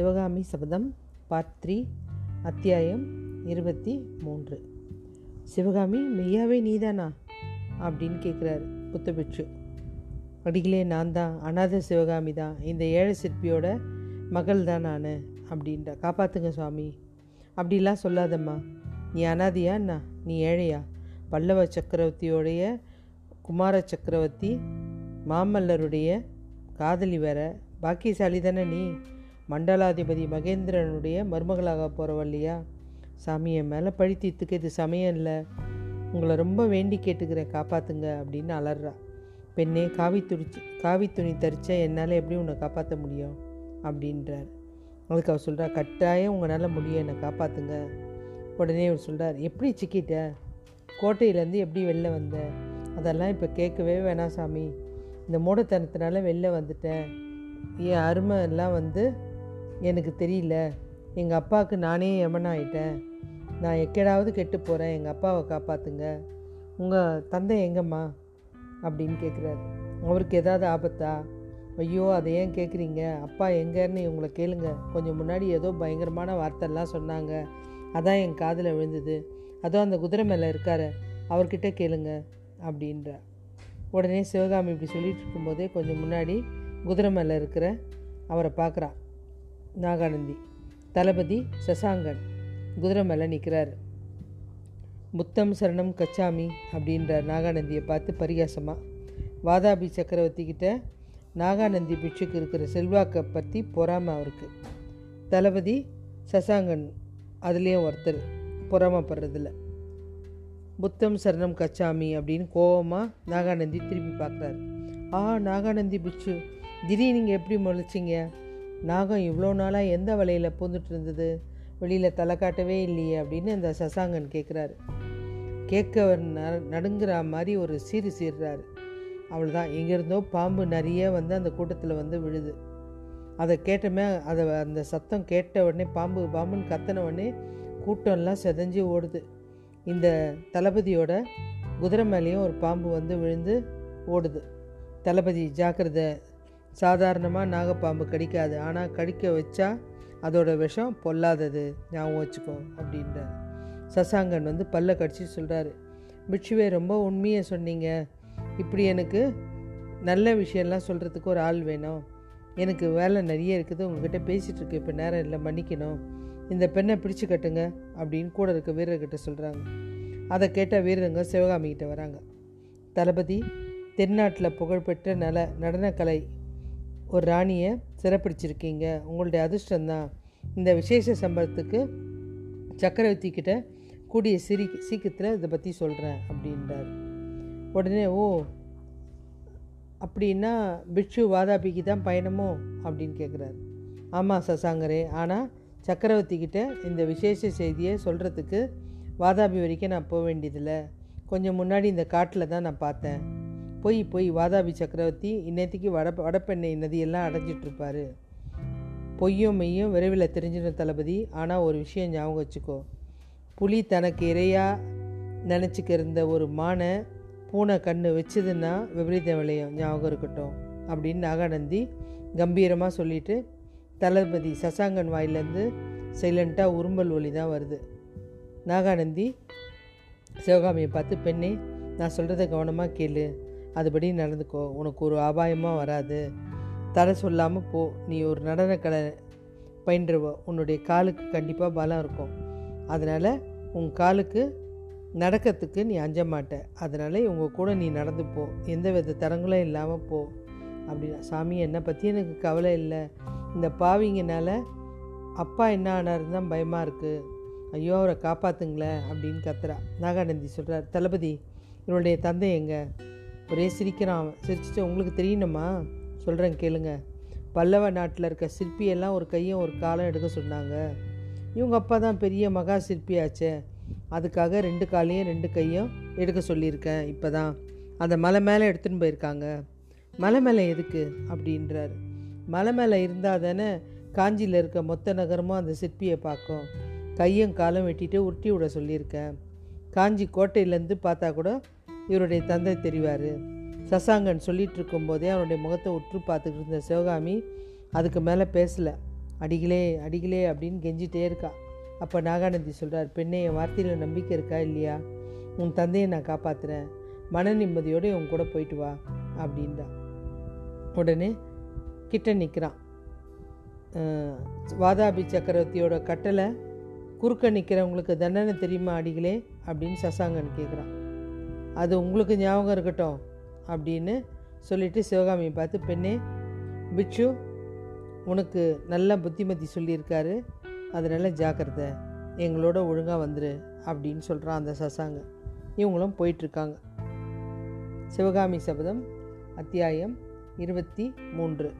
சிவகாமி சபதம் part three அத்தியாயம் இருபத்தி மூன்று. சிவகாமி மெய்யாவே நீதானா? அப்படின்னு கேட்குறாரு புத்தபிட்சு. அடிகளே நான் தான் அனாத சிவகாமி தான். இந்த ஏழை சிற்பியோட மகள் தான் நான் அப்படின்ற. காப்பாத்துங்க சுவாமி. அப்படிலாம் சொல்லாதம்மா. நீ அனாதியா என்ன? நீ ஏழையா? பல்லவ சக்கரவர்த்தியோடைய குமார சக்கரவர்த்தி மாமல்லருடைய காதலி வேற. பாக்கியசாலி தானே நீ? மண்டலாதிபதி மகேந்திரனுடைய மருமகளாக போகிறவ இல்லையா சாமி என் மேலே பழி தீர்த்துக்கு இது சமயம் இல்லை. உங்களை ரொம்ப வேண்டி கேட்டுக்கிறேன் காப்பாற்றுங்க அப்படின்னு அலறா. பெண்ணே காவி துடிச்சு காவி துணி தரிச்ச என்னால் எப்படி உன்னை காப்பாற்ற முடியும்? அப்படின்றார். அதுக்கு அவர் சொல்கிறா கட்டாயம் உங்களால் முடியும் என்னை காப்பாற்றுங்க உடனே அவர் சொல்கிறார் எப்படி சிக்கிட்ட? கோட்டையிலேருந்து எப்படி வெளில வந்த? அதெல்லாம் இப்போ கேட்கவே வேணாம் சாமி. இந்த மூடத்தனத்தினால வெளில வந்துட்டேன். என் அருமை எல்லாம் வந்து எனக்கு தெரியல. எங்கள் அப்பாவுக்கு நானே யமனாயிட்டேன் நான் எக்கேடாவது கெட்டு போகிறேன் எங்கள் அப்பாவை காப்பாற்றுங்க உங்கள் தந்தை எங்கம்மா? அப்படின்னு கேட்குறாரு அவருக்கு ஏதாவது ஆபத்தா? ஐயோ அதை ஏன் கேட்குறீங்க அப்பா எங்கேன்னு இவங்களை கேளுங்க. கொஞ்சம் முன்னாடி ஏதோ பயங்கரமான வார்த்தைலாம் சொன்னாங்க. அதான் என் காதில் விழுந்தது. அதோ அந்த குதிரை மேலே இருக்காரு. அவர்கிட்ட கேளுங்க அப்படின்ற உடனே சிவகாமி இப்படி சொல்லிட்டு இருக்கும்போதே கொஞ்சம் முன்னாடி குதிரை மேலே இருக்கிற அவரை பார்க்குறான் நாகானந்தி தளபதி சசாங்கன். குதிரை மேலே நிற்கிறாரு முத்தம் சரணம் கச்சாமி அப்படின்ற நாகானந்தியை பார்த்து பரிகாசமாக வாதாபி சக்கரவர்த்தி கிட்ட நாகானந்தி பிட்சுக்கு இருக்கிற செல்வாக்கை பற்றி பொறாமை அவருக்கு. தளபதி சசாங்கன் அதுலேயும் ஒருத்தர் பொறாமப்படுறதில்ல. புத்தம் சரணம் கச்சாமி அப்படின்னு கோவமாக நாகானந்தி திரும்பி பார்க்குறாரு. ஆ நாகானந்தி பிட்சு திடீர் நீங்கள் எப்படி முளைச்சிங்க? நாகம் இவ்வளோ நாளாக எந்த வலையில் பூந்துட்டு இருந்தது? வெளியில் தலை காட்டவே இல்லையே அப்படின்னு இந்த சசாங்கன் கேட்குறாரு கேட்கவர் ந மாதிரி ஒரு சீறு சீர்றாரு. அவ்வளோதான் எங்கேருந்தோ பாம்பு நிறைய வந்து அந்த கூட்டத்தில் வந்து விழுது. அதை கேட்டமே அதை அந்த சத்தம் கேட்ட உடனே பாம்பு பாம்புன்னு கத்தின உடனே கூட்டம்லாம் செதஞ்சு ஓடுது. இந்த தளபதியோட குதிரை மேலேயும் ஒரு பாம்பு வந்து விழுந்து ஓடுது. தளபதி ஜாக்கிரதை சாதாரணமாக நாகப்பாம்பு கடிக்காது. ஆனால் கடிக்க வச்சா அதோட விஷம் பொல்லாதது. ஞாபகம் வச்சுக்கோ அப்படின்றார். சசாங்கன் வந்து பல்ல கடிச்சு சொல்கிறாரு பிட்சுவே ரொம்ப உண்மையை சொன்னீங்க. இப்படி எனக்கு நல்ல விஷயம்லாம் சொல்கிறதுக்கு ஒரு ஆள் வேணும். எனக்கு வேலை நிறைய இருக்குது. உங்ககிட்ட பேசிகிட்டு இருக்கு இப்போ நேரம் இல்லை மன்னிக்கணும். இந்த பெண்ணை பிடிச்சு கட்டுங்க அப்படின்னு கூட இருக்க வீரர்கிட்ட சொல்கிறாங்க அதை கேட்டால் வீரருங்க சிவகாமிகிட்ட வராங்க. தளபதி தென்னாட்டில் புகழ்பெற்ற நல நடனக்கலை ஒரு ராணியை சிறப்பிடிச்சிருக்கீங்க. உங்களுடைய அதிர்ஷ்டம்தான். இந்த விசேஷ சம்பளத்துக்கு சக்கரவர்த்தி கிட்ட கூடிய சிரி சீக்கிரத்தில் இதை பற்றி சொல்கிறேன் அப்படின்றார். உடனே ஓ அப்படின்னா பிட்சு வாதாபிக்கு தான் பயணமோ? அப்படின்னு கேட்குறாரு ஆமாம் சசாங்கரே. ஆனால் சக்கரவர்த்தி கிட்ட இந்த விசேஷ செய்தியை சொல்கிறதுக்கு வாதாபி வரைக்கும் நான் போக வேண்டியதில்லை. கொஞ்சம் முன்னாடி இந்த காட்டில் தான் நான் பார்த்தேன். போய் போய் வாதாபி சக்கரவர்த்தி இன்னத்துக்கு வட வடப்பெண்ணை நதியெல்லாம் அடைஞ்சிட்ருப்பாரு. பொய்யும் மெய்யும் விரைவில் தெரிஞ்சிடும் தளபதி. ஆனால் ஒரு விஷயம் ஞாபகம் வச்சுக்கோ. புலி தனக்கு இறையாக நினச்சிக்க இருந்த ஒரு மானை பூனை கண்ணு வச்சதுன்னா விபரீத விளையும் ஞாபகம் இருக்கட்டும் அப்படின்னு நாகாநந்தி கம்பீரமாக சொல்லிட்டு தளபதி சசாங்கன் வாயிலேருந்து சைலண்ட்டாக உரும்பல் ஒலி தான் வருது. நாகாநந்தி சிவகாமியை பார்த்து பெண்ணே நான் சொல்கிறத கவனமாக கேளு. அதுபடி நடந்துக்கோ. உனக்கு ஒரு அபாயமாக வராது. தடை சொல்லாமல் போ. நீ ஒரு நடனக்கலை பயின்றுவ. உன்னுடைய காலுக்கு கண்டிப்பாக பலம் இருக்கும். அதனால் உன் காலுக்கு நடக்கிறதுக்கு நீ அஞ்ச மாட்ட. அதனால் இவங்க கூட நீ நடந்து போ. எந்த வித தரங்களும் இல்லாமல் போ. அப்படின்னா சாமி என்னை பற்றி எனக்கு கவலை இல்லை. இந்த பாவிங்கனால அப்பா என்ன ஆனாருன்னு தான் பயமாக இருக்குது ஐயோ அவரை காப்பாற்றுங்களேன் அப்படின்னு கத்துறா. நாகாநந்தி சொல்கிறார் தளபதி இவருடைய தந்தை எங்கே? ஒரே சிரிக்கிறான் அவன். சிரிச்சிட்டு உங்களுக்கு தெரியணுமா? சொல்கிறேன் கேளுங்க. பல்லவ நாட்டில் இருக்க சிற்பியெல்லாம் ஒரு கையும் ஒரு காலம் எடுக்க சொன்னாங்க. இவங்க அப்பா தான் பெரிய மகா சிற்பியாச்சே. அதுக்காக ரெண்டு காலையும் ரெண்டு கையும் எடுக்க சொல்லியிருக்கேன் இப்போ தான் அந்த மலை மேலே எடுத்துன்னு போயிருக்காங்க. மலை மேலே எதுக்கு? அப்படின்றாரு. மலை மேலே இருந்தால் தானே காஞ்சியில் இருக்க மொத்த நகரமும் அந்த சிற்பியை பார்க்கும். கையும் காலம் வெட்டிட்டு உருட்டி விட சொல்லியிருக்கேன். காஞ்சி கோட்டையிலேருந்து பார்த்தா கூட இவருடைய தந்தை தெரிவார். சசாங்கன் சொல்லிகிட்டு இருக்கும்போதே அவனுடைய முகத்தை உற்று பார்த்துக்கிட்டு இருந்த சிவகாமி அதுக்கு மேலே பேசலை. அடிகளே அடிகளே அப்படின்னு கெஞ்சிட்டே இருக்கா. அப்போ நாகாநந்தி சொல்கிறார் பெண்ணே என் வார்த்தையில் நம்பிக்கை இருக்கா இல்லையா? உன் தந்தையை நான் காப்பாற்றுறேன் மன நிம்மதியோடு உன் கூட போயிட்டு வா அப்படின்றா. உடனே கிட்ட நிற்கிறான் வாதாபி சக்கரவர்த்தியோட கட்டளை குறுக்க நிற்கிறவங்களுக்கு தண்டனை தெரியுமா அடிகளே? அப்படின்னு சசாங்கன் கேட்குறான் அது உங்களுக்கு ஞாபகம் இருக்கட்டும் அப்படின்னு சொல்லிட்டு சிவகாமியை பார்த்து பெண்ணே பிட்சு உனக்கு நல்ல புத்திமதி சொல்லியிருக்காரு. அதனால் ஜாக்கிரதை. எங்களோட ஒழுங்காக வந்துரு அப்படின்னு சொல்கிறான் அந்த சசாங்க. இவங்களும் போயிட்டுருக்காங்க. சிவகாமி சபதம் அத்தியாயம் இருபத்தி மூன்று.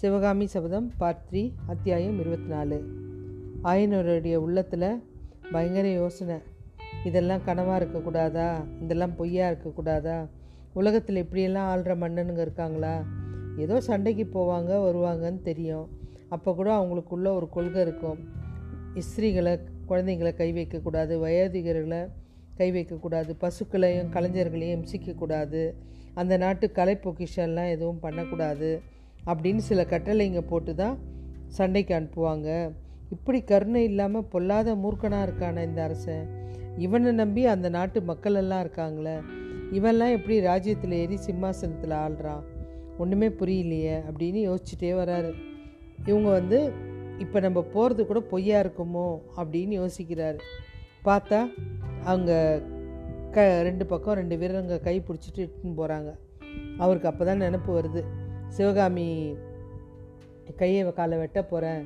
சிவகாமி சபதம் பார்ட் த்ரீ அத்தியாயம் இருபத்தி நாலு ஆயனருடைய உள்ளத்தில் பயங்கர யோசனை. இதெல்லாம் கனவாக இருக்கக்கூடாதா? இதெல்லாம் பொய்யா இருக்கக்கூடாதா? உலகத்தில் இப்படியெல்லாம் ஆள்ற மன்னனுங்க இருக்காங்களா? ஏதோ சண்டைக்கு போவாங்க வருவாங்கன்னு தெரியும். அப்போ கூட அவங்களுக்குள்ள ஒரு கொள்கை இருக்கும். இஸ்திரிகளை குழந்தைங்களை கை வைக்கக்கூடாது வயோதிகர்களை கை வைக்கக்கூடாது பசுக்களையும் கலைஞர்களையும் இம்சிக்கக்கூடாது. அந்த நாட்டு கலை பொக்கிஷன்லாம் எதுவும் பண்ணக்கூடாது. அப்படின்னு சில கட்டளைங்க போட்டு தான் சண்டைக்கு அனுப்புவாங்க. இப்படி கருணை இல்லாமல் பொல்லாத மூர்க்கனாக இருக்கான இந்த அரசன். இவனை நம்பி அந்த நாட்டு மக்கள் எல்லாம் இருக்காங்களே. இவன்லாம் எப்படி ராஜ்யத்தில் ஏறி சிம்மாசனத்தில் ஆள்றான்? ஒன்றுமே புரியலையே அப்படின்னு யோசிச்சுட்டே வராரு. இவங்க வந்து இப்போ நம்ம போகிறது கூட பொய்யா இருக்குமோ? அப்படின்னு யோசிக்கிறாரு. பார்த்தா அவங்க க ரெண்டு பக்கம் ரெண்டு வீரருங்க கை பிடிச்சிட்டு இட்டுன்னு போகிறாங்க அவருக்கு அப்போ தான் நினப்பு வருது. சிவகாமி கையை காலை வெட்ட போகிறேன்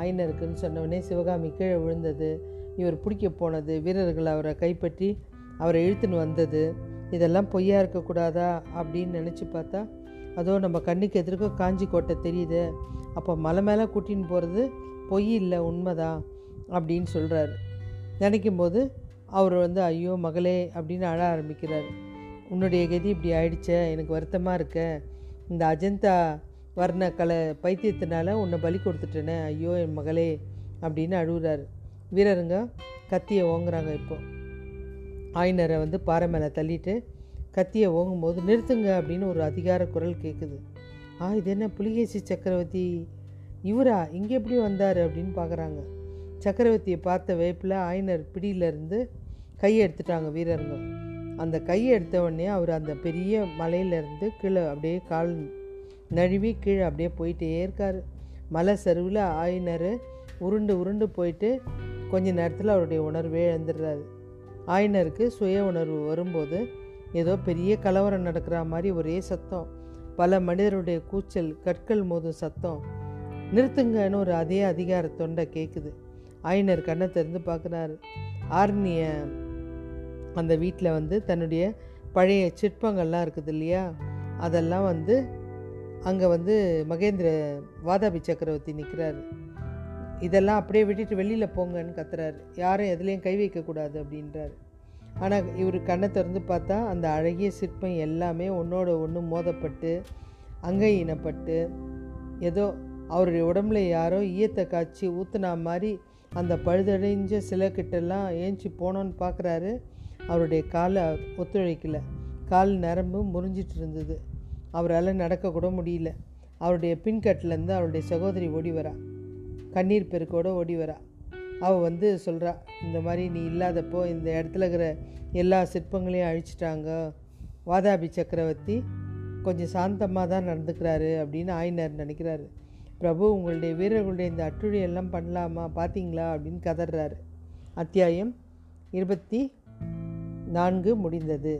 ஆயினருக்குன்னு சொன்னவொடனே சிவகாமி கீழே விழுந்தது. இவர் பிடிக்க போனது. வீரர்கள் அவரை கைப்பற்றி அவரை இழுத்துன்னு வந்தது. இதெல்லாம் பொய்யா இருக்கக்கூடாதா அப்படின்னு நினச்சி பார்த்தா அதோ நம்ம கண்ணுக்கு எதிர்க்க காஞ்சி கோட்டை தெரியுது. அப்போ மலை மேலே கூட்டின்னு போகிறது பொய் இல்லை உண்மைதான் அப்படின்னு சொல்கிறாரு நினைக்கும் போது அவர் வந்து ஐயோ மகளே அப்படின்னு அழ ஆரம்பிக்கிறார். உன்னுடைய கதி இப்படி ஆயிடுச்ச எனக்கு வருத்தமாக இருக்க இந்த அஜந்தா வர்ண கலை பைத்தியத்தினால உன்னை பலி கொடுத்துட்டேனே ஐயோ என் மகளே அப்படின்னு அழுகுறாரு. வீரருங்க கத்தியை ஓங்குறாங்க இப்போ. ஆயினரை வந்து பாறை மேலே தள்ளிட்டு கத்தியை ஓங்கும்போது நிறுத்துங்க அப்படின்னு ஒரு அதிகார குரல் கேட்குது ஆ இது என்ன புலிகேசி சக்கரவர்த்தி? இவரா? இங்கே எப்படி வந்தார்? அப்படின்னு பார்க்குறாங்க சக்கரவர்த்தியை பார்த்த வேப்பில் ஆயினர் பிடியிலேருந்து கையை எடுத்துட்டாங்க வீரருங்க. அந்த கையை எடுத்த உடனே அவர் அந்த பெரிய மலையிலேருந்து கீழே அப்படியே கால் நழுவி கீழே அப்படியே போயிட்டே இருக்கார். மலை சரிவில் ஆயினர் உருண்டு உருண்டு போயிட்டு கொஞ்ச நேரத்தில் அவருடைய உணர்வே இழந்துடுறாரு. ஆயினருக்கு சுய உணர்வு வரும்போது ஏதோ பெரிய கலவரம் நடக்கிற மாதிரி ஒரே சத்தம் பல மனிதருடைய கூச்சல் கற்கள் மோதும் சத்தம். நிறுத்துங்கன்னு ஒரு அதே அதிகார தொண்டை கேட்குது ஆயினர் கண்ணை திறந்து பார்க்குறாரு ஆர்னிய அந்த வீட்டில் வந்து தன்னுடைய பழைய சிற்பங்கள்லாம் இருக்குது இல்லையா? அதெல்லாம் வந்து அங்கே வந்து மகேந்திர வாதாபி சக்கரவர்த்தி நிற்கிறாரு இதெல்லாம் அப்படியே விட்டுட்டு வெளியில் போங்கன்னு கத்துறாரு. யாரும் எதுலேயும் கை வைக்கக்கூடாது அப்படின்றாரு. ஆனால் இவர் கண்ணை திறந்து பார்த்தா அந்த அழகிய சிற்பம் எல்லாமே ஒன்றோட ஒன்று மோதப்பட்டு அங்கை இனப்பட்டு ஏதோ அவருடைய உடம்புல யாரோ ஈயத்தை காய்ச்சி ஊற்றுனா மாதிரி அந்த பழுதடைஞ்ச சிலை கிட்டெல்லாம் ஏஞ்சி போனோன்னு பார்க்குறாரு அவருடைய காலை ஒத்துழைக்கலை. கால் நரம்பு முறிஞ்சிட்டு இருந்தது அவரால் நடக்கக்கூட முடியல. அவருடைய பின்கட்டிலேருந்து அவருடைய சகோதரி ஓடி வரா. கண்ணீர் பெருக்கோடு ஓடி வரா. அவள் வந்து சொல்கிறா இந்த மாதிரி நீ இல்லாதப்போ இந்த இடத்துல இருக்கிற எல்லா சிற்பங்களையும் அழிச்சிட்டாங்க. வாதாபி சக்கரவர்த்தி கொஞ்சம் சாந்தமாக தான் நடந்துக்கிறாரு அப்படின்னு ஆயினர் நினைக்கிறாரு. பிரபு உங்களுடைய வீரர்களுடைய இந்த அட்டுழியெல்லாம் பண்ணலாமா? பார்த்தீங்களா அப்படின்னு கதறாரு அத்தியாயம் இருபத்தி நான்கு முடிந்தது.